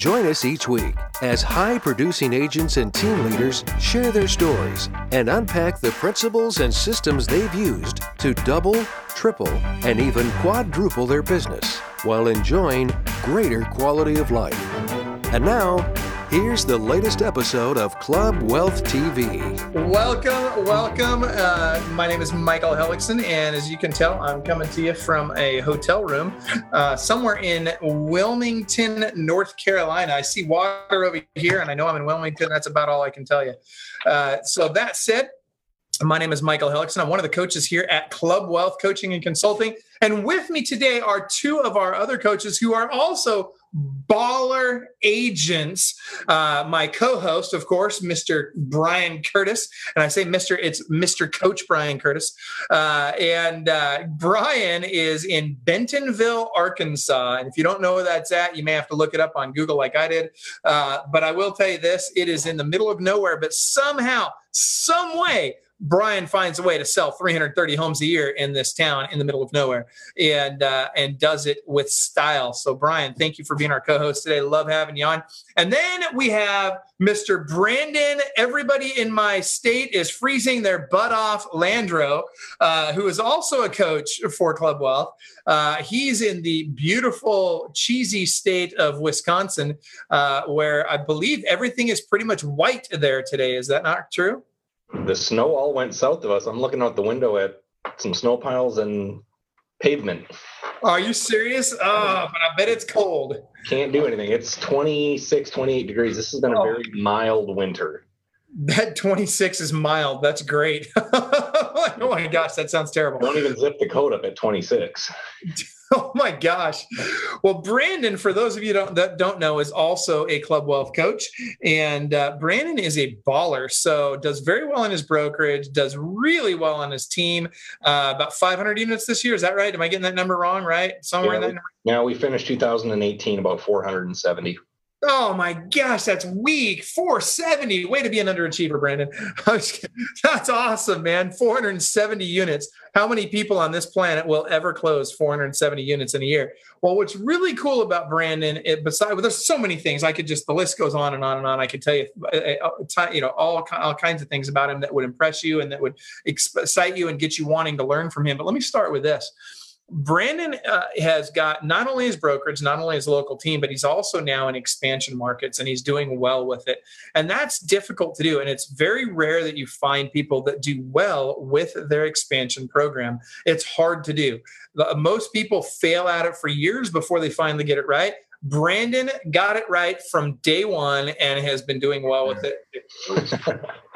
Join us each week as high producing agents and team leaders share their stories and unpack the principles and systems they've used to double, triple, and even quadruple their business while enjoying greater quality of life. And now, here's the latest episode of Club Wealth TV. Welcome, welcome. Uh, my name is Michael Hellickson, and as you can tell, I'm coming to you from a hotel room uh, somewhere in Wilmington, North Carolina. I see water over here, and I know I'm in Wilmington. That's about all I can tell you. Uh, so, that said, my name is Michael Hellickson. I'm one of the coaches here at Club Wealth Coaching and Consulting. And with me today are two of our other coaches who are also baller agents. Uh, my co-host, of course, Mr. Brian Curtis, and I say Mr. It's Mr. Coach Brian Curtis, uh, and uh, Brian is in Bentonville, Arkansas. And if you don't know where that's at, you may have to look it up on Google, like I did. Uh, but I will tell you this: it is in the middle of nowhere, but somehow, some way Brian finds a way to sell 330 homes a year in this town in the middle of nowhere, and uh, and does it with style. So, Brian, thank you for being our co-host today. Love having you on. And then we have Mr. Brandon. Everybody in my state is freezing their butt off. Landreau, uh, who is also a coach for Club Wealth. Uh, he's in the beautiful, cheesy state of Wisconsin, uh, where I believe everything is pretty much white there today. Is that not true? The snow all went south of us. I'm looking out the window at some snow piles and pavement. Are you serious? Oh, but I bet it's cold. Can't do anything. It's 26, 28 degrees. This has been a oh. very mild winter. That 26 is mild. That's great. oh my gosh, that sounds terrible. Don't even zip the coat up at 26. oh my gosh. Well, Brandon, for those of you don't, that don't know, is also a Club Wealth coach. And uh, Brandon is a baller. So does very well in his brokerage, does really well on his team. Uh, about 500 units this year. Is that right? Am I getting that number wrong? Right? Somewhere yeah, in that number? Now we finished 2018 about 470. Oh my gosh, that's weak. 470. Way to be an underachiever, Brandon. That's awesome, man. 470 units. How many people on this planet will ever close 470 units in a year? Well, what's really cool about Brandon, it, besides, well, there's so many things. I could just, the list goes on and on and on. I could tell you, uh, uh, you know, all, all kinds of things about him that would impress you and that would excite you and get you wanting to learn from him. But let me start with this Brandon uh, has got not only his brokerage, not only his local team, but he's also now in expansion markets and he's doing well with it. And that's difficult to do. And it's very rare that you find people that do well with their expansion program. It's hard to do. Most people fail at it for years before they finally get it right. Brandon got it right from day one and has been doing well with it.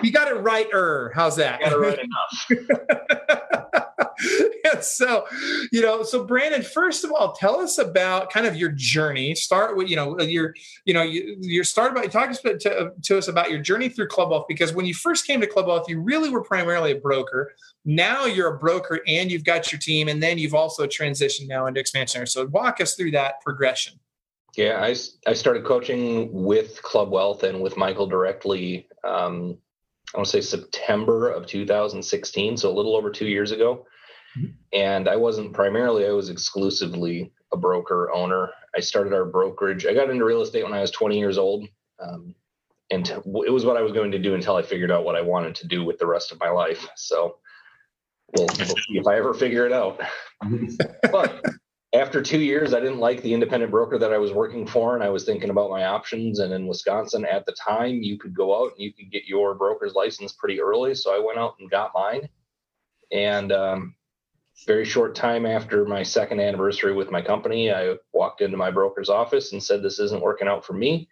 you got it right, er. How's that? got it right enough. so, you know, so Brandon, first of all, tell us about kind of your journey. Start with, you know, your, you know, you, your start about talk to, to us about your journey through Club Wealth because when you first came to Club Wealth, you really were primarily a broker. Now you're a broker and you've got your team, and then you've also transitioned now into expansion. So walk us through that progression. Yeah, I, I started coaching with Club Wealth and with Michael directly. Um, I want to say September of 2016, so a little over two years ago. And I wasn't primarily, I was exclusively a broker owner. I started our brokerage. I got into real estate when I was 20 years old. Um, and it was what I was going to do until I figured out what I wanted to do with the rest of my life. So we'll, we'll see if I ever figure it out. but after two years, I didn't like the independent broker that I was working for, and I was thinking about my options. And in Wisconsin at the time, you could go out and you could get your broker's license pretty early. So I went out and got mine. And um, very short time after my second anniversary with my company, I walked into my broker's office and said, This isn't working out for me.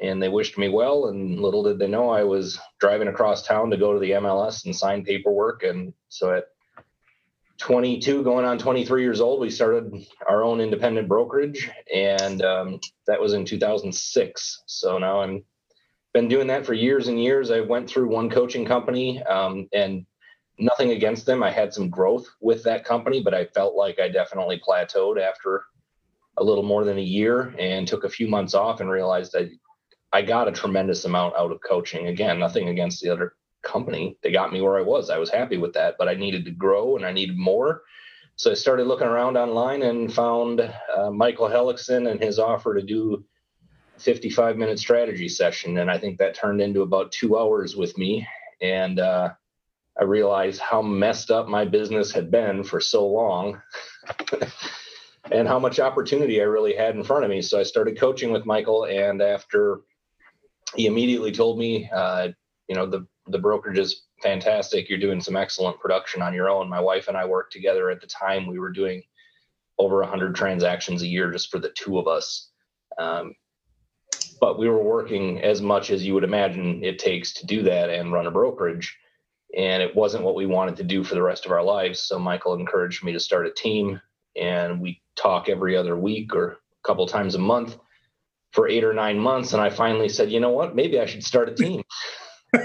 And they wished me well. And little did they know I was driving across town to go to the MLS and sign paperwork. And so at 22, going on 23 years old, we started our own independent brokerage. And um, that was in 2006. So now I'm been doing that for years and years. I went through one coaching company um, and nothing against them. I had some growth with that company, but I felt like I definitely plateaued after a little more than a year and took a few months off and realized I I got a tremendous amount out of coaching. Again, nothing against the other company. They got me where I was. I was happy with that, but I needed to grow and I needed more. So I started looking around online and found uh, Michael Hellickson and his offer to do 55 minute strategy session. And I think that turned into about two hours with me. And uh, I realized how messed up my business had been for so long and how much opportunity I really had in front of me. So I started coaching with Michael. And after he immediately told me, uh, you know, the, the brokerage is fantastic. You're doing some excellent production on your own. My wife and I worked together at the time. We were doing over 100 transactions a year just for the two of us. Um, but we were working as much as you would imagine it takes to do that and run a brokerage and it wasn't what we wanted to do for the rest of our lives. So michael encouraged me to start a team and we talk every other week or a couple times a month for eight or nine months. And i finally said you know what? Maybe i should start a team.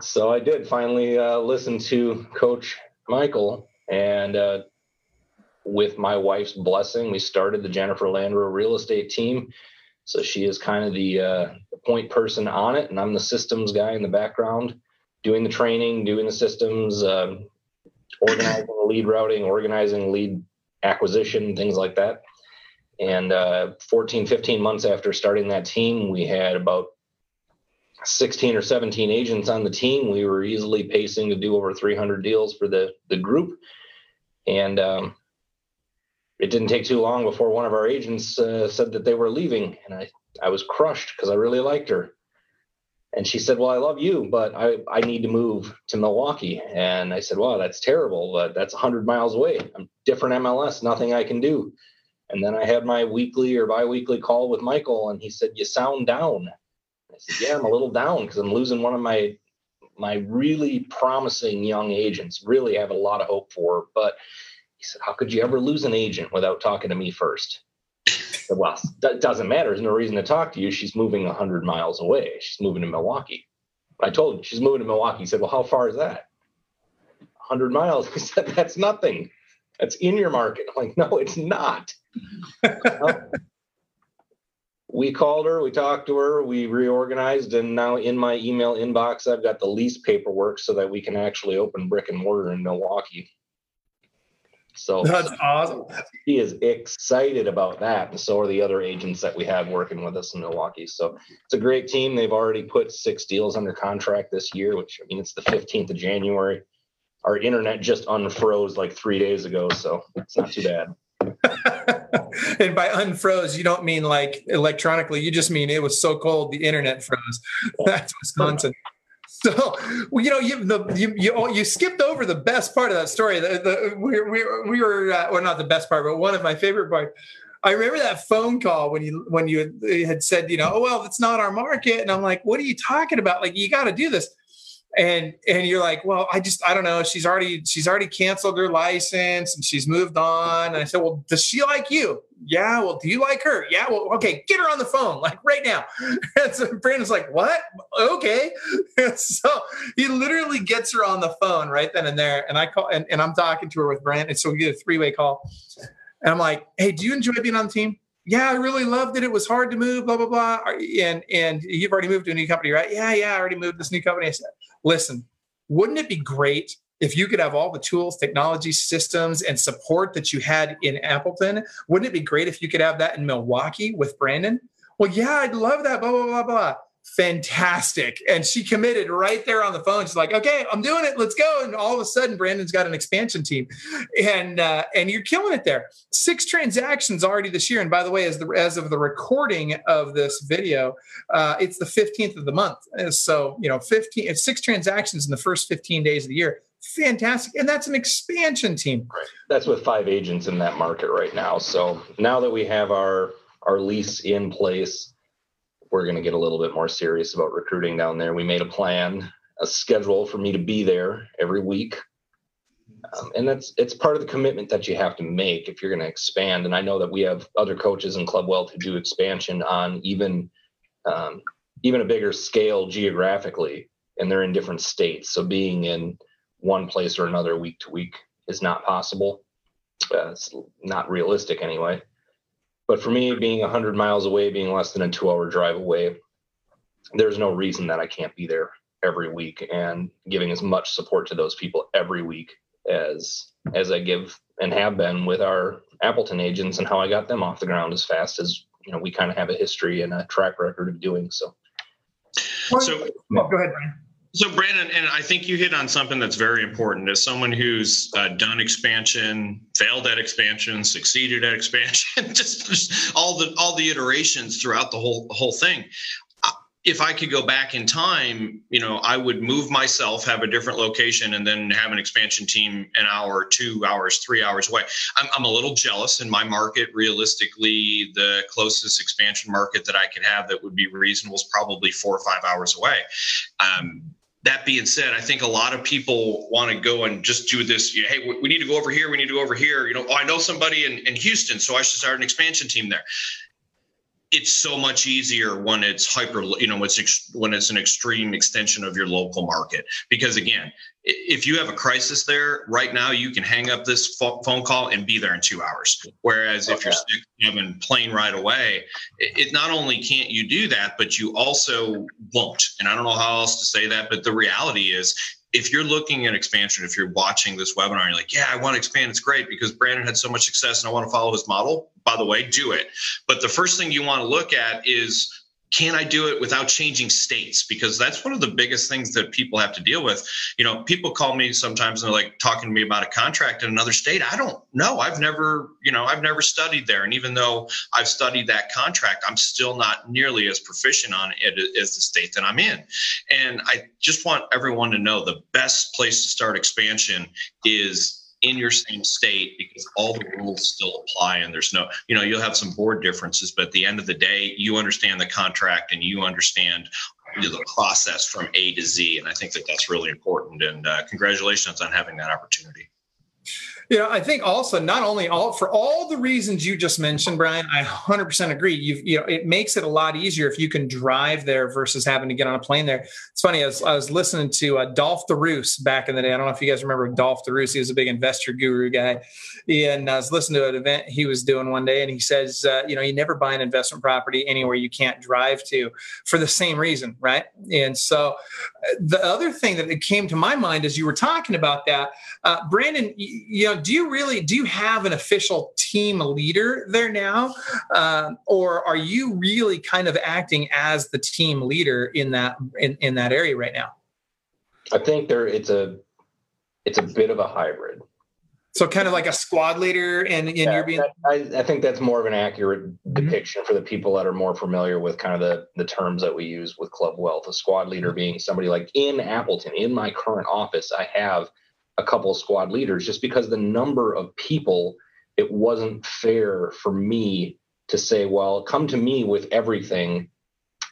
So i did finally uh, listen to coach michael and uh, with my wife's blessing we started the jennifer landreau real estate team. So she is kind of the, uh, the point person on it, and I'm the systems guy in the background, doing the training, doing the systems, uh, organizing lead routing, organizing lead acquisition, things like that. And uh, 14, 15 months after starting that team, we had about 16 or 17 agents on the team. We were easily pacing to do over 300 deals for the the group, and um, it didn't take too long before one of our agents uh, said that they were leaving, and I I was crushed because I really liked her. And she said, "Well, I love you, but I I need to move to Milwaukee." And I said, Wow, that's terrible, but that's 100 miles away. I'm different MLS, nothing I can do." And then I had my weekly or biweekly call with Michael, and he said, "You sound down." I said, "Yeah, I'm a little down because I'm losing one of my my really promising young agents. Really have a lot of hope for, but." He said, How could you ever lose an agent without talking to me first? Said, well, that doesn't matter. There's no reason to talk to you. She's moving 100 miles away. She's moving to Milwaukee. I told him she's moving to Milwaukee. He said, Well, how far is that? 100 miles. He said, That's nothing. That's in your market. I'm like, No, it's not. we called her, we talked to her, we reorganized, and now in my email inbox, I've got the lease paperwork so that we can actually open brick and mortar in Milwaukee. So that's awesome. He is excited about that. And so are the other agents that we have working with us in Milwaukee. So it's a great team. They've already put six deals under contract this year, which I mean, it's the 15th of January. Our internet just unfroze like three days ago. So it's not too bad. and by unfroze, you don't mean like electronically. You just mean it was so cold the internet froze. That's Wisconsin. So, well, you know, you, the, you, you, you, skipped over the best part of that story. The, the, we, we, we were, uh, well, not the best part, but one of my favorite parts. I remember that phone call when you when you had said, you know, oh well, it's not our market, and I'm like, what are you talking about? Like, you got to do this and and you're like well i just i don't know. She's already she's already canceled her license and she's moved on. And i said well does she like you? Yeah well do you like her? Yeah well okay get her on the phone like right now. And so brandon's like what? Okay. And so he literally gets her on the phone right then and there. And i call and, and i'm talking to her with brandon. So we get a three-way call. And i'm like hey do you enjoy being on the team? Yeah, I really loved it. It was hard to move, blah, blah, blah. And and you've already moved to a new company, right? Yeah, yeah, I already moved to this new company. I said, listen, wouldn't it be great if you could have all the tools, technology, systems, and support that you had in Appleton? Wouldn't it be great if you could have that in Milwaukee with Brandon? Well, yeah, I'd love that, blah, blah, blah, blah fantastic. And she committed right there on the phone. She's like, okay, I'm doing it. Let's go. And all of a sudden, Brandon's got an expansion team, and uh, and you're killing it there. Six transactions already this year. And by the way, as the as of the recording of this video, uh, it's the 15th of the month. So you know, 15 six transactions in the first 15 days of the year. Fantastic. And that's an expansion team. Right. That's with five agents in that market right now. So now that we have our our lease in place we're going to get a little bit more serious about recruiting down there. We made a plan, a schedule for me to be there every week. Um, and that's it's part of the commitment that you have to make if you're going to expand. And I know that we have other coaches in Club Wealth who do expansion on even um, even a bigger scale geographically, and they're in different states. So being in one place or another week to week is not possible. Uh, it's not realistic anyway. But for me, being 100 miles away, being less than a two hour drive away, there's no reason that I can't be there every week and giving as much support to those people every week as as I give and have been with our Appleton agents and how I got them off the ground as fast as you know we kind of have a history and a track record of doing so. So oh, go ahead, Brian. So, Brandon, and I think you hit on something that's very important. As someone who's uh, done expansion, failed at expansion, succeeded at expansion, just, just, all the all the iterations throughout the whole whole thing if I could go back in time, you know, I would move myself, have a different location, and then have an expansion team an hour, two hours, three hours away. I'm, I'm a little jealous in my market. Realistically, the closest expansion market that I could have that would be reasonable is probably four or five hours away. Um, that being said, I think a lot of people want to go and just do this. You know, hey, we need to go over here. We need to go over here. You know, oh, I know somebody in, in Houston, so I should start an expansion team there it's so much easier when it's hyper you know it's ex, when it's an extreme extension of your local market. Because again if you have a crisis there right now you can hang up this phone call and be there in two hours. Whereas okay. if you're sick having plane right away it, it not only can't you do that but you also won't. And i don't know how else to say that but the reality is if you're looking at expansion, if you're watching this webinar, you're like, yeah, I want to expand. It's great because Brandon had so much success and I want to follow his model. By the way, do it. But the first thing you want to look at is can I do it without changing states? Because that's one of the biggest things that people have to deal with. You know, people call me sometimes and they're like talking to me about a contract in another state. I don't know. I've never, you know, I've never studied there. And even though I've studied that contract, I'm still not nearly as proficient on it as the state that I'm in. And I just want everyone to know the best place to start expansion is in your same state because all the rules still apply and there's no you know you'll have some board differences but at the end of the day you understand the contract and you understand the process from a to z and i think that that's really important and uh, congratulations on having that opportunity you know, I think also not only all for all the reasons you just mentioned, Brian, I 100% agree. You you know, it makes it a lot easier if you can drive there versus having to get on a plane there. It's funny. I was, I was listening to uh, Dolf de Roos back in the day. I don't know if you guys remember Dolf de Roos. He was a big investor guru guy, and I was listening to an event he was doing one day, and he says, uh, you know, you never buy an investment property anywhere you can't drive to for the same reason, right? And so, uh, the other thing that came to my mind as you were talking about that, uh, Brandon, you know do you really do you have an official team leader there now, uh, or are you really kind of acting as the team leader in that in, in that area right now? I think there it's a it's a bit of a hybrid. So kind of like a squad leader, and, and yeah, you're being. I, I, think that's more of an accurate mm-hmm. depiction for the people that are more familiar with kind of the the terms that we use with Club Wealth. A squad leader being somebody like in Appleton, in my current office, I have a couple of squad leaders. Just because the number of people it wasn't fair for me to say well come to me with everything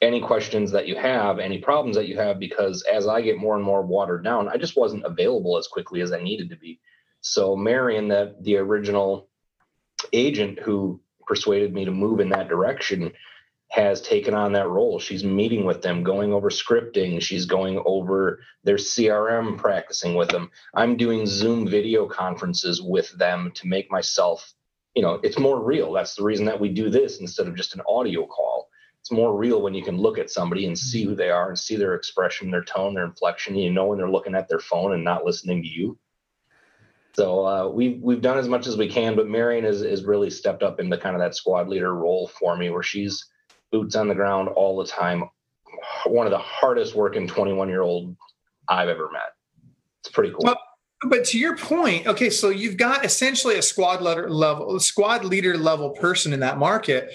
any questions that you have any problems that you have because as i get more and more watered down i just wasn't available as quickly as i needed to be. So marion that the original agent who persuaded me to move in that direction has taken on that role. She's meeting with them, going over scripting. She's going over their CRM, practicing with them. I'm doing Zoom video conferences with them to make myself, you know, it's more real. That's the reason that we do this instead of just an audio call. It's more real when you can look at somebody and see who they are and see their expression, their tone, their inflection. You know when they're looking at their phone and not listening to you. So uh, we've we've done as much as we can, but Marion has, has really stepped up into kind of that squad leader role for me, where she's boots on the ground all the time. One of the hardest working 21 year old I've ever met. It's pretty cool. Well, but to your point, okay, so you've got essentially a squad leader level, squad leader level person in that market.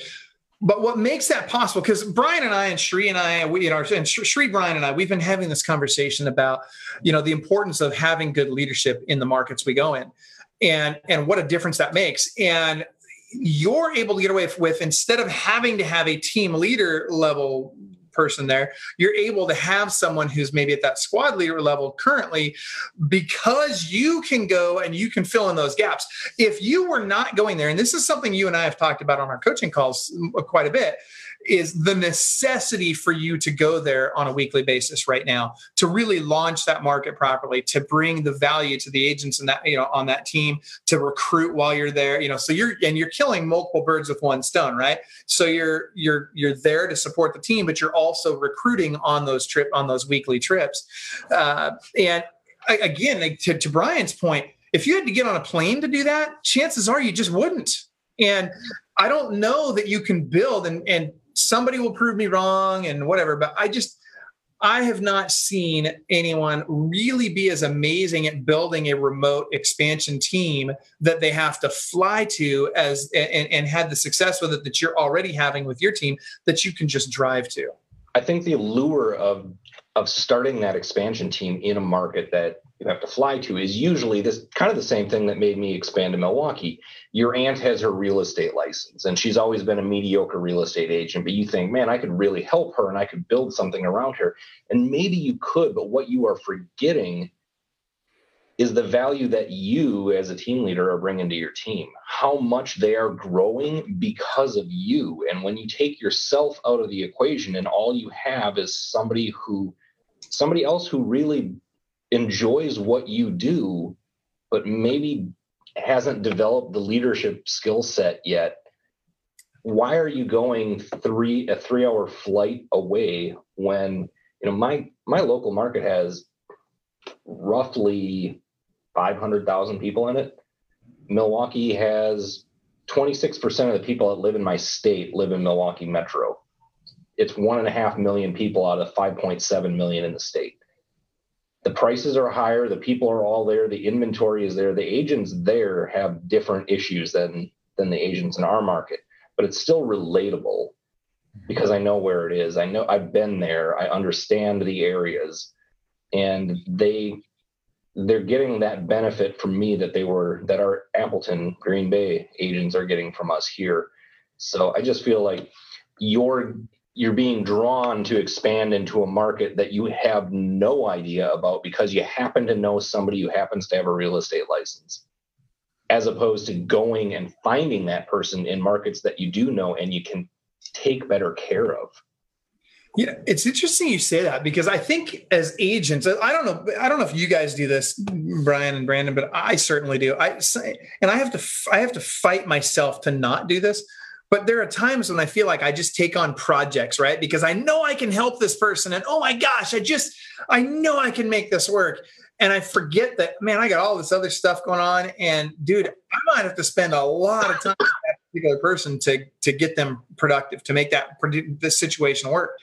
But what makes that possible? Because Brian and I and Sri and I, we, you know, and Sri Brian and I, we've been having this conversation about, you know, the importance of having good leadership in the markets we go in, and and what a difference that makes. And you're able to get away with instead of having to have a team leader level person there you're able to have someone who's maybe at that squad leader level currently because you can go and you can fill in those gaps. If you were not going there and this is something you and i have talked about on our coaching calls mm, quite a bit is the necessity for you to go there on a weekly basis right now to really launch that market properly to bring the value to the agents and that you know on that team to recruit while you're there you know. So you're and you're killing multiple birds with one stone right? So you're you're you're there to support the team but you're also recruiting on those trip on those weekly trips. Uh, and again to, to brian's point if you had to get on a plane to do that chances are you just wouldn't. And I don't know that you can build and, and somebody will prove me wrong and whatever but i just i have not seen anyone really be as amazing at building a remote expansion team that they have to fly to as and, and had the success with it that you're already having with your team that you can just drive to. I think the allure of of starting that expansion team in a market that you have to fly to is usually this kind of the same thing that made me expand to Milwaukee. Your aunt has her real estate license and she's always been a mediocre real estate agent, but you think, man, I could really help her and I could build something around her. And maybe you could, but what you are forgetting is the value that you as a team leader are bringing to your team, how much they are growing because of you. And when you take yourself out of the equation and all you have is somebody who, somebody else who really enjoys what you do, but maybe hasn't developed the leadership skill set yet, why are you going three a three hour flight away when you know my my local market has roughly 500,000 people in it. Milwaukee has 26% of the people that live in my state live in Milwaukee Metro. It's one and a half million people out of 5.7 million in the state the prices are higher the people are all there the inventory is there the agents there have different issues than than the agents in our market but it's still relatable because i know where it is. I know i've been there. I understand the areas. And they they're getting that benefit from me that they were that our appleton green bay agents are getting from us here. So i just feel like you're you're being drawn to expand into a market that you have no idea about because you happen to know somebody who happens to have a real estate license as opposed to going and finding that person in markets that you do know and you can take better care of yeah, it's interesting you say that because I think as agents, I don't know, I don't know if you guys do this, Brian and Brandon, but I certainly do. I and I have to, I have to fight myself to not do this. But there are times when I feel like I just take on projects, right? Because I know I can help this person. And oh my gosh, I just, I know I can make this work. And I forget that, man, I got all this other stuff going on. And dude, I might have to spend a lot of time with that particular person to, to get them productive, to make that this situation work.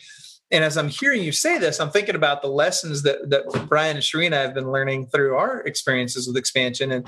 And as I'm hearing you say this, I'm thinking about the lessons that, that Brian and Sharina have been learning through our experiences with expansion. And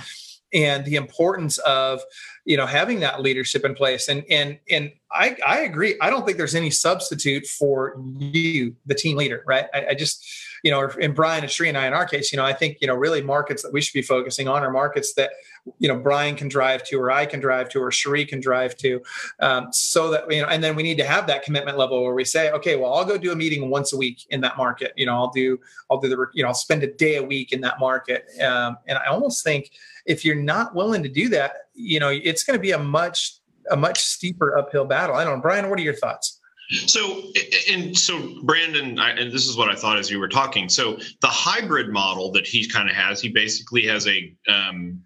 and the importance of you know having that leadership in place. And and and i i agree. I don't think there's any substitute for you the team leader right? I, I just you know in brian and Sri and i in our case you know i think you know really markets that we should be focusing on are markets that you know brian can drive to or i can drive to or Cherie can drive to um, so that you know and then we need to have that commitment level where we say okay well i'll go do a meeting once a week in that market. You know i'll do i'll do the you know i'll spend a day a week in that market. Um, and i almost think if you're not willing to do that, you know, it's going to be a much a much steeper uphill battle. I don't know, Brian. What are your thoughts? So, and so Brandon, I, and this is what I thought as you were talking. So, the hybrid model that he kind of has, he basically has a um,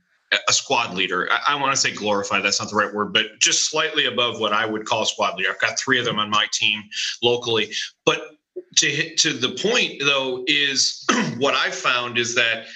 a squad leader. I, I want to say glorify. That's not the right word, but just slightly above what I would call a squad leader. I've got three of them on my team locally. But to hit to the point though is what I found is that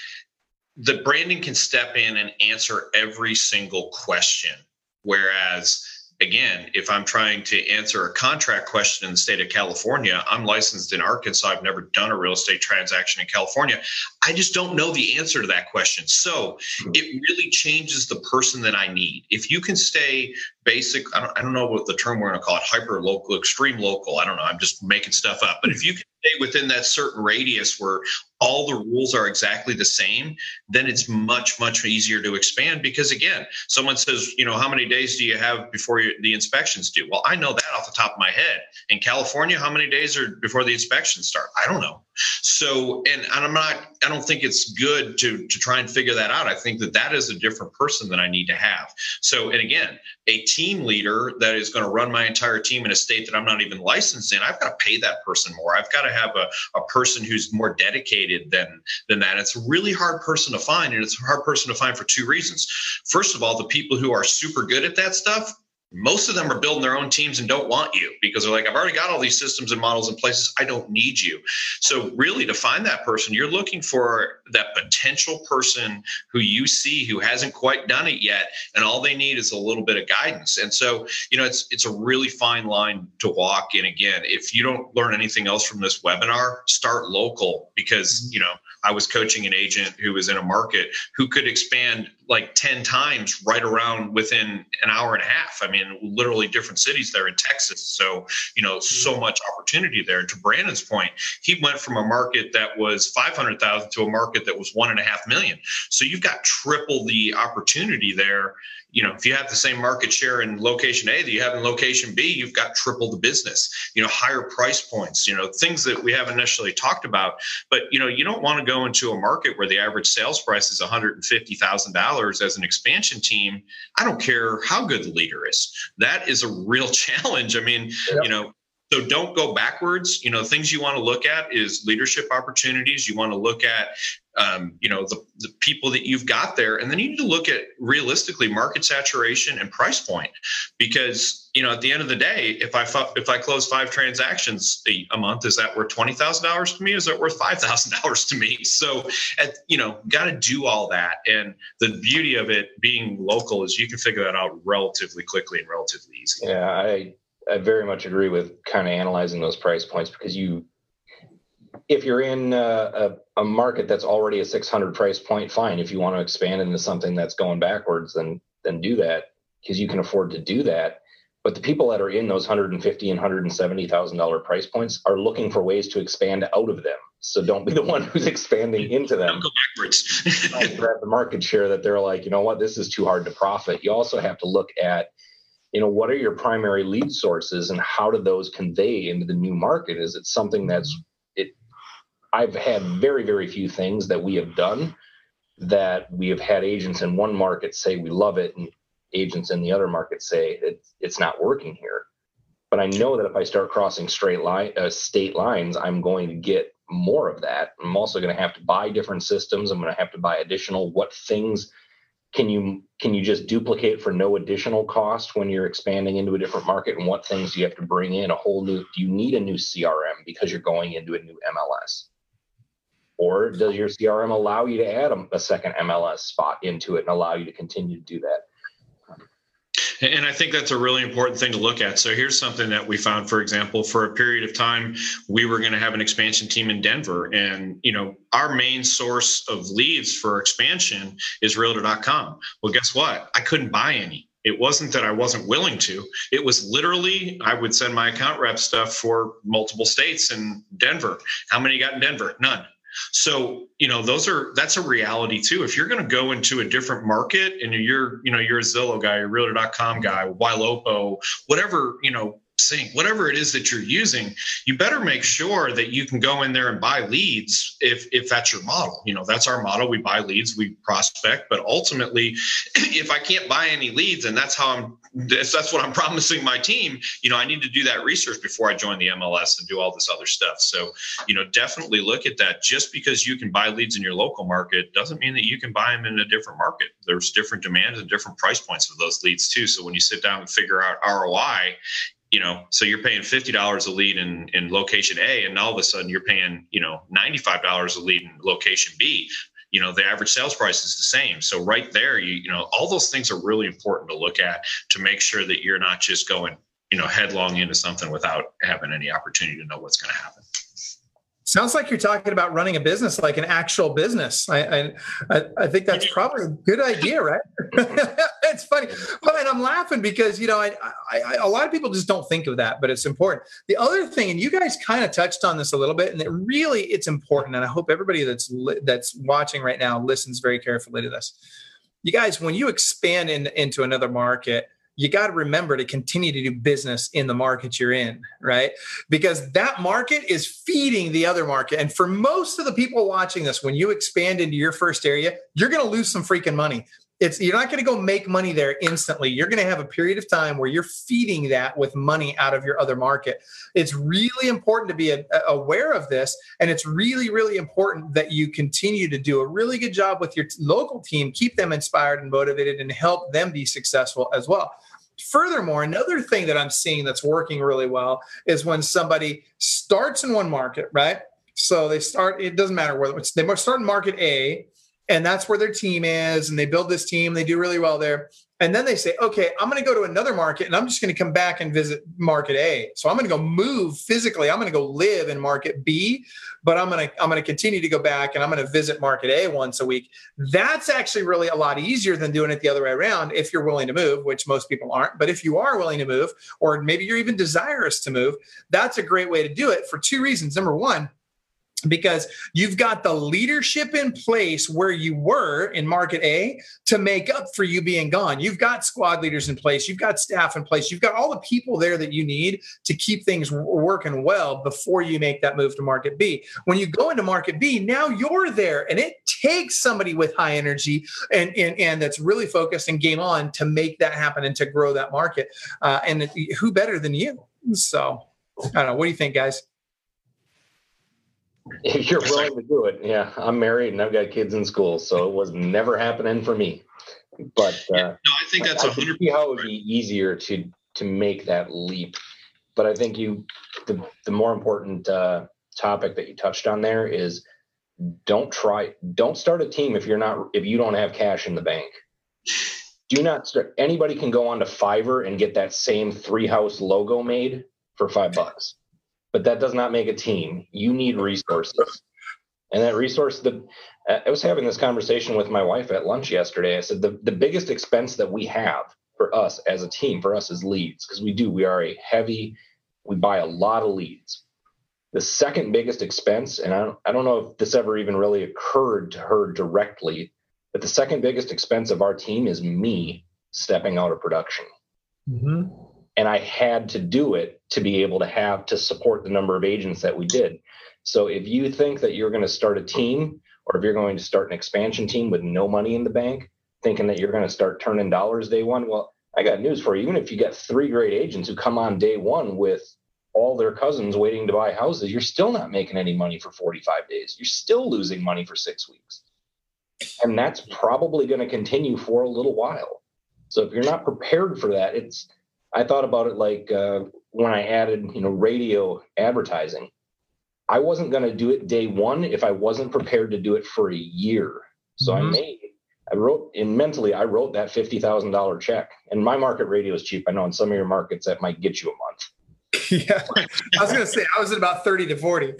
the branding can step in and answer every single question. Whereas, again, if I'm trying to answer a contract question in the state of California, I'm licensed in Arkansas. I've never done a real estate transaction in California. I just don't know the answer to that question. So hmm. it really changes the person that I need. If you can stay basic, I don't, I don't know what the term we're going to call it, hyper local, extreme local. I don't know. I'm just making stuff up. But if you can stay within that certain radius where all the rules are exactly the same, then it's much, much easier to expand because, again, someone says, you know, how many days do you have before you, the inspections due? Well, I know that off the top of my head. In California, how many days are before the inspections start? I don't know. So, and, and I'm not, I don't think it's good to, to try and figure that out. I think that that is a different person that I need to have. So, and again, a leader that is going to run my entire team in a state that I'm not even licensed in, I've got to pay that person more. I've got to have a, a person who's more dedicated than, than that. It's a really hard person to find. And it's a hard person to find for two reasons. First of all, the people who are super good at that stuff most of them are building their own teams and don't want you because they're like i've already got all these systems and models in places. I don't need you. So really to find that person you're looking for that potential person who you see who hasn't quite done it yet and all they need is a little bit of guidance. And so you know it's it's a really fine line to walk and again if you don't learn anything else from this webinar start local because mm-hmm. you know I was coaching an agent who was in a market who could expand like 10 times right around within an hour and a half. I mean, literally different cities there in Texas. So, you know, mm-hmm. so much opportunity there. To Brandon's point, he went from a market that was 500,000 to a market that was one and a half million. So you've got triple the opportunity there you know, if you have the same market share in location A that you have in location B, you've got triple the business, you know, higher price points, you know, things that we haven't necessarily talked about. But, you know, you don't want to go into a market where the average sales price is $150,000 as an expansion team. I don't care how good the leader is. That is a real challenge. I mean, yep. you know, so don't go backwards. You know things you want to look at is leadership opportunities. You want to look at um, you know the, the people that you've got there. And then you need to look at realistically market saturation and price point. Because you know at the end of the day if i if i close five transactions a, a month is that worth $20000 to me? Is that worth $5000 to me? So at you know got to do all that. And the beauty of it being local is you can figure that out relatively quickly and relatively easy. Yeah i I very much agree with kind of analyzing those price points because you, if you're in a, a, a, market that's already a 600 price point, fine. If you want to expand into something that's going backwards, then then do that because you can afford to do that. But the people that are in those 150 and 170 thousand dollar price points are looking for ways to expand out of them. So don't be the one who's expanding into them. Don't go backwards. grab the market share that they're like, you know what, this is too hard to profit. You also have to look at you know what are your primary lead sources and how do those convey into the new market? Is it something that's it i've had very very few things that we have done that we have had agents in one market say we love it and agents in the other market say it, it's not working here. But i know that if i start crossing straight line uh, state lines i'm going to get more of that. I'm also going to have to buy different systems. I'm going to have to buy additional what things can you can you just duplicate for no additional cost when you're expanding into a different market and what things do you have to bring in a whole new do you need a new crm because you're going into a new mls or does your crm allow you to add a, a second mls spot into it and allow you to continue to do that and I think that's a really important thing to look at. So here's something that we found, for example, for a period of time, we were going to have an expansion team in Denver. And, you know, our main source of leads for expansion is realtor.com. Well, guess what? I couldn't buy any. It wasn't that I wasn't willing to. It was literally, I would send my account rep stuff for multiple states in Denver. How many got in Denver? None. So, you know, those are that's a reality too. If you're going to go into a different market and you're, you know, you're a Zillow guy, a realtor.com guy, Ylopo, whatever, you know, sync, whatever it is that you're using, you better make sure that you can go in there and buy leads if if that's your model. You know, that's our model. We buy leads, we prospect, but ultimately, if I can't buy any leads and that's how I'm that's, that's what I'm promising my team, you know, I need to do that research before I join the MLS and do all this other stuff. So, you know, definitely look at that. Just because you can buy leads in your local market doesn't mean that you can buy them in a different market. There's different demands and different price points of those leads too. So when you sit down and figure out ROI, you know, so you're paying fifty dollars a lead in in location A, and all of a sudden you're paying you know ninety five dollars a lead in location B. You know, the average sales price is the same. So right there, you you know, all those things are really important to look at to make sure that you're not just going you know headlong into something without having any opportunity to know what's going to happen. Sounds like you're talking about running a business like an actual business. I I, I think that's probably a good idea, right? it's funny. But I'm I'm laughing because you know I, I, I, a lot of people just don't think of that, but it's important. The other thing, and you guys kind of touched on this a little bit, and it really it's important, and I hope everybody that's li- that's watching right now listens very carefully to this. You guys, when you expand in, into another market, you got to remember to continue to do business in the market you're in, right? Because that market is feeding the other market. And for most of the people watching this, when you expand into your first area, you're going to lose some freaking money it's you're not going to go make money there instantly. You're going to have a period of time where you're feeding that with money out of your other market. It's really important to be a, a, aware of this and it's really really important that you continue to do a really good job with your t- local team keep them inspired and motivated and help them be successful as well. Furthermore, another thing that I'm seeing that's working really well is when somebody starts in one market, right? So they start, it doesn't matter whether they start in market A and that's where their team is and they build this team they do really well there. And then they say okay i'm going to go to another market and i'm just going to come back and visit market a. So i'm going to go move physically i'm going to go live in market b but i'm going to i'm going to continue to go back and i'm going to visit market a once a week. That's actually really a lot easier than doing it the other way around if you're willing to move which most people aren't. But if you are willing to move or maybe you're even desirous to move that's a great way to do it for two reasons. Number one because you've got the leadership in place where you were in market A to make up for you being gone. You've got squad leaders in place, you've got staff in place, you've got all the people there that you need to keep things working well before you make that move to market B. When you go into market B, now you're there and it takes somebody with high energy and and, and that's really focused and game on to make that happen and to grow that market. Uh, and who better than you? So I don't know. What do you think, guys? If you're willing to do it, yeah. I'm married and I've got kids in school, so it was never happening for me. But uh, yeah, no, I think that's a hundred. How it would be easier to to make that leap. But I think you, the the more important uh, topic that you touched on there is don't try, don't start a team if you're not if you don't have cash in the bank. Do not start. Anybody can go on to Fiverr and get that same three house logo made for five bucks but that does not make a team. You need resources. And that resource, the I was having this conversation with my wife at lunch yesterday. I said the, the biggest expense that we have for us as a team, for us as leads, because we do, we are a heavy, we buy a lot of leads. The second biggest expense, and I don't, I don't know if this ever even really occurred to her directly, but the second biggest expense of our team is me stepping out of production. Mm-hmm and I had to do it to be able to have to support the number of agents that we did. So if you think that you're going to start a team or if you're going to start an expansion team with no money in the bank, thinking that you're going to start turning dollars day one, well, I got news for you. Even if you get three great agents who come on day one with all their cousins waiting to buy houses, you're still not making any money for 45 days. You're still losing money for six weeks. And that's probably going to continue for a little while. So if you're not prepared for that, it's I thought about it like uh, when I added, you know, radio advertising. I wasn't going to do it day one if I wasn't prepared to do it for a year. So mm-hmm. I made, I wrote and mentally, I wrote that fifty thousand dollar check. And my market radio is cheap. I know in some of your markets that might get you a month. yeah, I was going to say I was at about thirty to forty.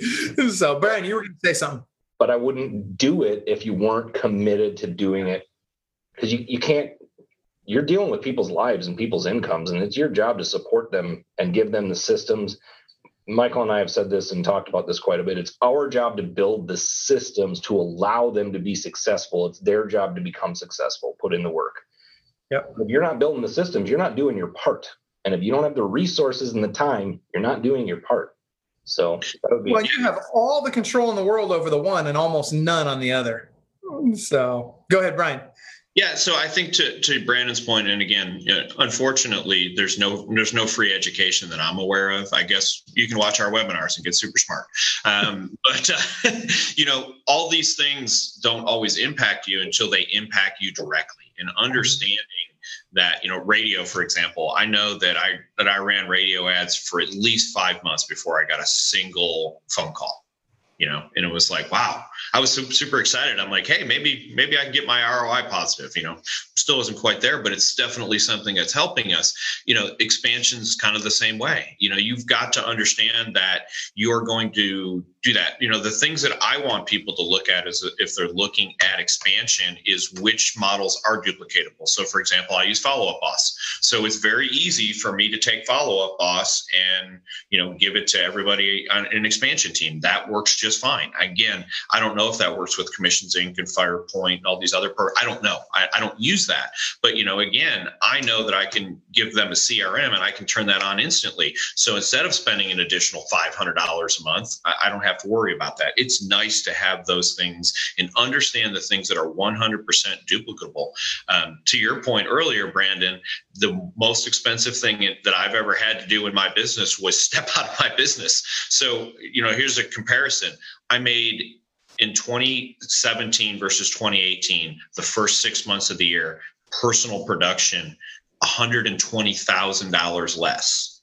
So Brian, you were going to say something. But I wouldn't do it if you weren't committed to doing it because you, you can't you're dealing with people's lives and people's incomes, and it's your job to support them and give them the systems. Michael and I have said this and talked about this quite a bit. It's our job to build the systems to allow them to be successful. It's their job to become successful, put in the work. Yep. If you're not building the systems, you're not doing your part. And if you don't have the resources and the time, you're not doing your part. So be- well, you have all the control in the world over the one and almost none on the other. So go ahead, Brian. Yeah, so I think to, to Brandon's point, and again, you know, unfortunately, there's no there's no free education that I'm aware of. I guess you can watch our webinars and get super smart, um, but uh, you know, all these things don't always impact you until they impact you directly. And understanding that, you know, radio, for example, I know that I that I ran radio ads for at least five months before I got a single phone call. You know, and it was like, wow, I was super excited. I'm like, hey, maybe maybe I can get my ROI positive. You know, still isn't quite there, but it's definitely something that's helping us. You know, expansion's kind of the same way. You know, you've got to understand that you're going to do that. You know, the things that I want people to look at is if they're looking at expansion is which models are duplicatable. So, for example, I use Follow Up Boss. So it's very easy for me to take Follow Up Boss and you know give it to everybody on an expansion team. That works just fine. Again, I don't know if that works with Commissions Inc. and Firepoint and all these other. Per- I don't know. I, I don't use that. But you know, again, I know that I can give them a CRM and I can turn that on instantly. So instead of spending an additional five hundred dollars a month, I, I don't have to worry about that. It's nice to have those things and understand the things that are 100% duplicable. Um, to your point earlier, Brandon, the most expensive thing that I've ever had to do in my business was step out of my business. So, you know, here's a comparison. I made in 2017 versus 2018, the first six months of the year, personal production $120,000 less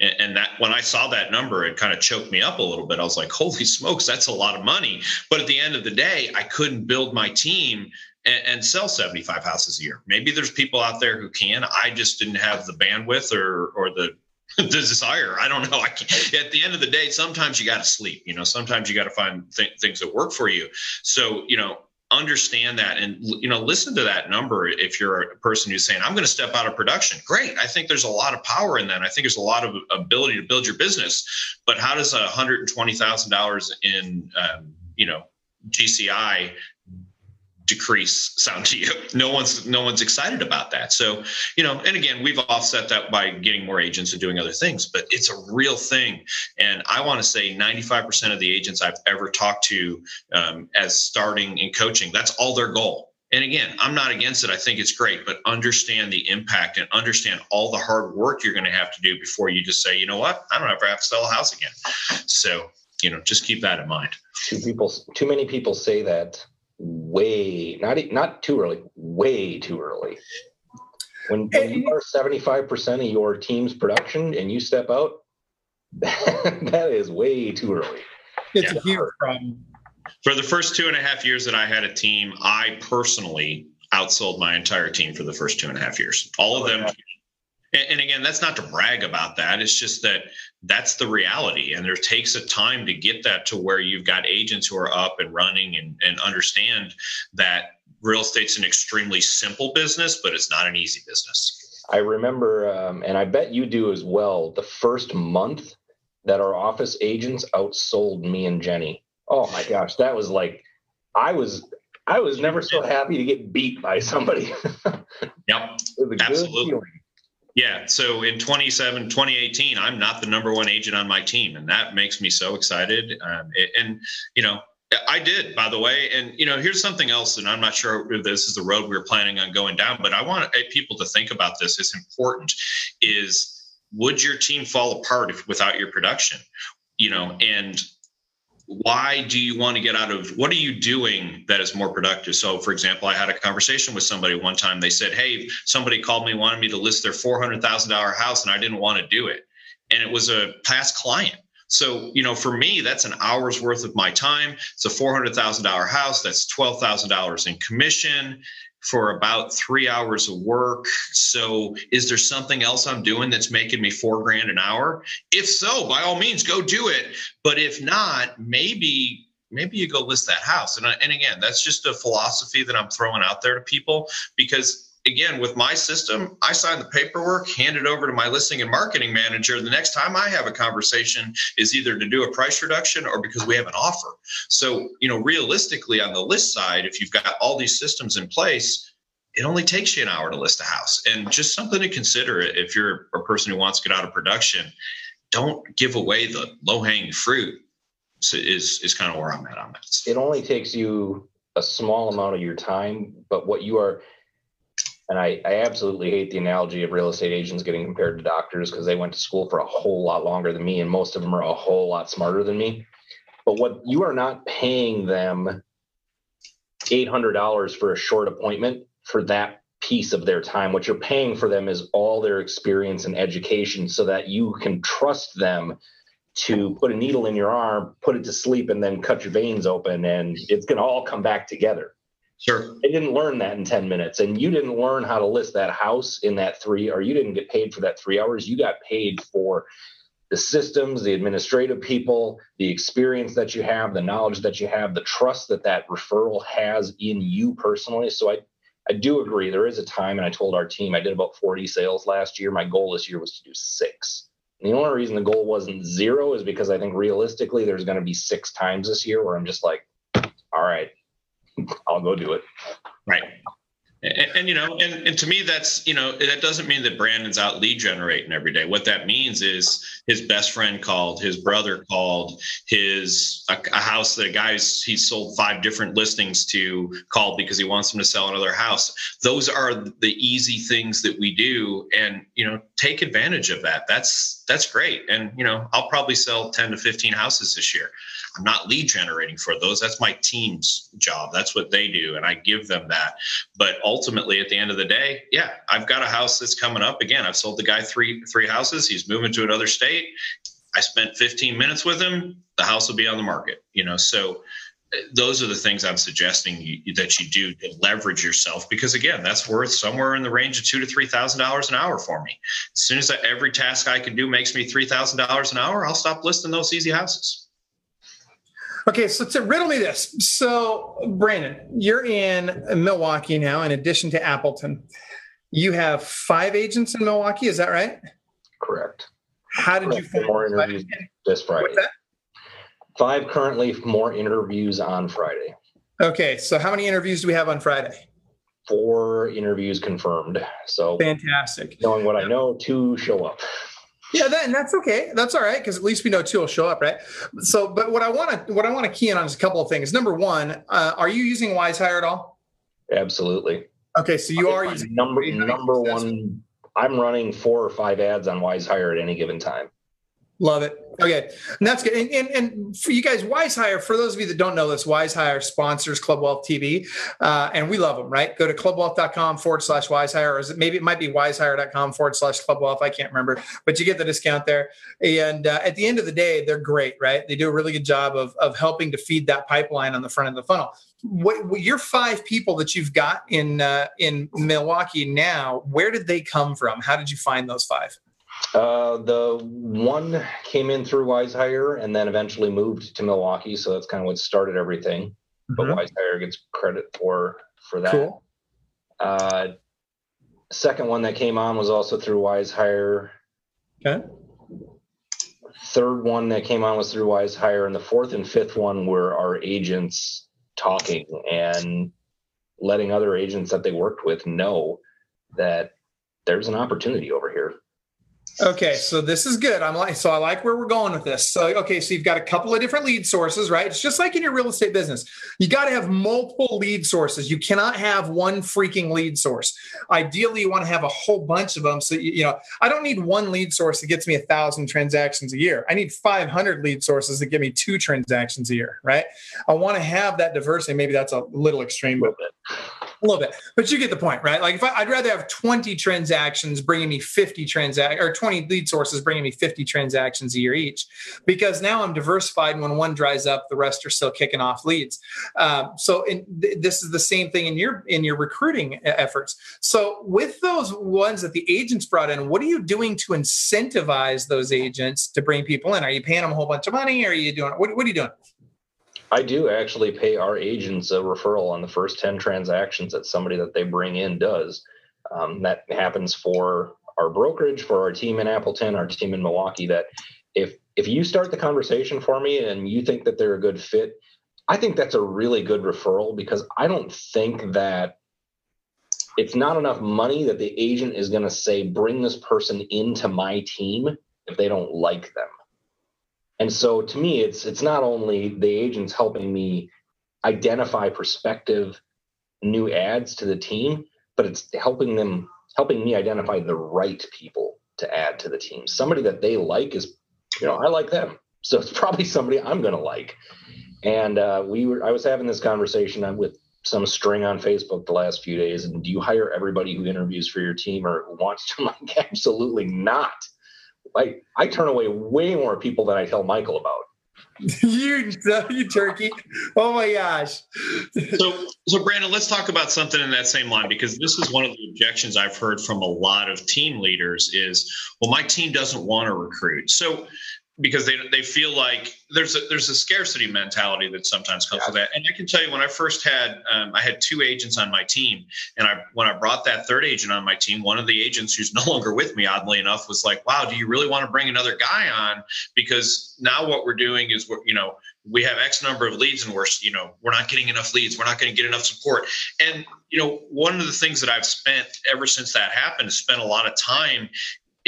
and, and that when I saw that number, it kind of choked me up a little bit. I was like, holy smokes, that's a lot of money. But at the end of the day, I couldn't build my team and, and, sell 75 houses a year. Maybe there's people out there who can. I just didn't have the bandwidth or or the the desire. I don't know. I can't. At the end of the day, sometimes you got to sleep. You know, sometimes you got to find th- things that work for you. So, you know, understand that and you know listen to that number if you're a person who's saying i'm going to step out of production great i think there's a lot of power in that i think there's a lot of ability to build your business but how does a $120000 in um, you know gci decrease sound to you. No one's no one's excited about that. So you know and again we've offset that by getting more agents and doing other things but it's a real thing. And i want to say 95% of the agents i've ever talked to um, as starting in coaching that's all their goal. And again i'm not against it. I think it's great but understand the impact and understand all the hard work you're going to have to do before you just say you know what? I don't ever have to sell a house again. So you know just keep that in mind. Too people too many people say that way not not too early, way too early. When, when you are seventy five percent of your team's production and you step out, that is way too early. It's yeah. a huge problem. For the first two and a half years that I had a team, I personally outsold my entire team for the first two and a half years. All of them oh, and, again that's not to brag about that. It's just that that's the reality. And there takes a time to get that to where you've got agents who are up and running and, and understand that real estate's an extremely simple business but it's not an easy business. I remember um, and i bet you do as well the first month that our office agents outsold me and jenny. Oh my gosh that was like i was i was never so happy to get beat by somebody. Yep. Absolutely yeah. So in 27, 2018, I'm not the number one agent on my team. And that makes me so excited. Um, and, you know, I did, by the way. And, you know, here's something else. And I'm not sure if this is the road we are planning on going down, but I want people to think about this. It's important is would your team fall apart if, without your production? You know, and why do you want to get out of what are you doing that is more productive? So for example i had a conversation with somebody one time. They said hey somebody called me wanted me to list their $400000 house and i didn't want to do it. And it was a past client. So you know for me that's an hour's worth of my time. It's a $400000 house. That's $12000 in commission for about three hours of work. So, is there something else I'm doing that's making me four grand an hour? If so, by all means, go do it. But if not, maybe maybe you go list that house. And, and again, that's just a philosophy that I'm throwing out there to people because again, with my system, I sign the paperwork, hand it over to my listing and marketing manager. The next time I have a conversation is either to do a price reduction or because we have an offer. So, you know, realistically on the list side, if you've got all these systems in place, it only takes you an hour to list a house. And just something to consider if you're a person who wants to get out of production, don't give away the low hanging fruit. So is is kind of where I'm at on that. It only takes you a small amount of your time, but what you are and I, I absolutely hate the analogy of real estate agents getting compared to doctors because they went to school for a whole lot longer than me, and most of them are a whole lot smarter than me. But what you are not paying them $800 for a short appointment for that piece of their time. What you're paying for them is all their experience and education so that you can trust them to put a needle in your arm, put it to sleep, and then cut your veins open, and it's going to all come back together. Sure. They didn't learn that in 10 minutes. And you didn't learn how to list that house in that three, or you didn't get paid for that three hours. You got paid for the systems, the administrative people, the experience that you have, the knowledge that you have, the trust that that referral has in you personally. So I, I do agree. There is a time, and I told our team I did about 40 sales last year. My goal this year was to do six. And the only reason the goal wasn't zero is because I think realistically there's going to be six times this year where I'm just like, all right, I'll go do it. Right. And, and, you know, and, and to me, that's you know, that doesn't mean that Brandon's out lead generating every day. What that means is his best friend called, his brother called, his a, a house that a guy's he's sold five different listings to called because he wants them to sell another house. Those are the easy things that we do, and you know, take advantage of that. That's that's great. And you know, I'll probably sell ten to fifteen houses this year. I'm not lead generating for those. That's my team's job. That's what they do. And I give them that. But ultimately, at the end of the day, yeah, I've got a house that's coming up. Again, I've sold the guy three three houses. He's moving to another state. I spent 15 minutes with him. The house will be on the market. You know, so uh, those are the things I'm suggesting you, that you do to leverage yourself because again, that's worth somewhere in the range of two to three thousand dollars an hour for me. As soon as every task I can do makes me three thousand dollars an hour, I'll stop listing those easy houses. Okay, so to riddle me this. So, Brandon, you're in Milwaukee now, in addition to Appleton. You have five agents in Milwaukee, is that right? Correct. How did Correct. you find more interviews this Friday? Five currently, more interviews on Friday. Okay, so how many interviews do we have on Friday? Four interviews confirmed. So fantastic. Knowing what I know, two show up. Yeah, then that's okay. That's all right because at least we know two will show up, right? So, but what I want to what I want to key in on is a couple of things. Number one, uh, are you using WizeHire at all? Absolutely. Okay, so you are using number number one. I'm running four or five ads on WizeHire at any given time. Love it. Okay, and that's good. And, and, and, for you guys, WizeHire, for those of you that don't know this, WizeHire sponsors Club Wealth TV, uh, and we love them, right? Go to clubwealth.com forward slash WizeHire, or is it, maybe it might be wizehire.com forward slash Club Wealth. I can't remember, but you get the discount there. And uh, at the end of the day, they're great, right? They do a really good job of, of helping to feed that pipeline on the front of the funnel. What, what your five people that you've got in uh, in Milwaukee now, where did they come from? How did you find those five? Uh, the one came in through WizeHire and then eventually moved to Milwaukee, so that's kind of what started everything. Mm-hmm. But WizeHire gets credit for for that. Cool. Uh, second one that came on was also through WizeHire. Okay. Third one that came on was through WizeHire, and the fourth and fifth one were our agents talking and letting other agents that they worked with know that there's an opportunity over here. Okay, so this is good. I'm like, so I like where we're going with this. So, okay, so you've got a couple of different lead sources, right? It's just like in your real estate business. You got to have multiple lead sources. You cannot have one freaking lead source. Ideally, you want to have a whole bunch of them. So, you, you know, I don't need one lead source that gets me a thousand transactions a year. I need 500 lead sources that give me two transactions a year, right? I want to have that diversity. Maybe that's a little extreme, but a little bit, but you get the point, right? Like if I, would rather have 20 transactions bringing me 50 transactions or 20 lead sources bringing me 50 transactions a year each, because now I'm diversified. And when one dries up, the rest are still kicking off leads. Um, so in, th- this is the same thing in your in your recruiting efforts. So with those ones that the agents brought in, what are you doing to incentivize those agents to bring people in? Are you paying them a whole bunch of money? Or are you doing what, what are you doing? I do actually pay our agents a referral on the first 10 transactions that somebody that they bring in does. Um, that happens for our brokerage, for our team in Appleton, our team in Milwaukee. That if if you start the conversation for me and you think that they're a good fit, I think that's a really good referral because I don't think that it's not enough money that the agent is going to say, bring this person into my team if they don't like them. And so to me, it's it's not only the agents helping me identify prospective new ads to the team, but it's helping them helping me identify the right people to add to the team. Somebody that they like is, you know, I like them. So it's probably somebody I'm going to like. And uh, we were, I was having this conversation with some string on Facebook the last few days. And do you hire everybody who interviews for your team or who wants to? like, absolutely not I, I turn away way more people than I tell Michael about. you, you turkey. Oh my gosh. so, so Brandon, let's talk about something in that same line because this is one of the objections I've heard from a lot of team leaders is, well, my team doesn't want to recruit. So because they they feel like there's a there's a scarcity mentality that sometimes comes yeah. with that. And I can tell you when I first had um, I had two agents on my team, and I when I brought that third agent on my team, one of the agents who's no longer with me, oddly enough, was like, "Wow, do you really want to bring another guy on? Because now what we're doing is we're you know we have X number of leads, and we're you know we're not getting enough leads, we're not going to get enough support." And you know one of the things that I've spent ever since that happened is spent a lot of time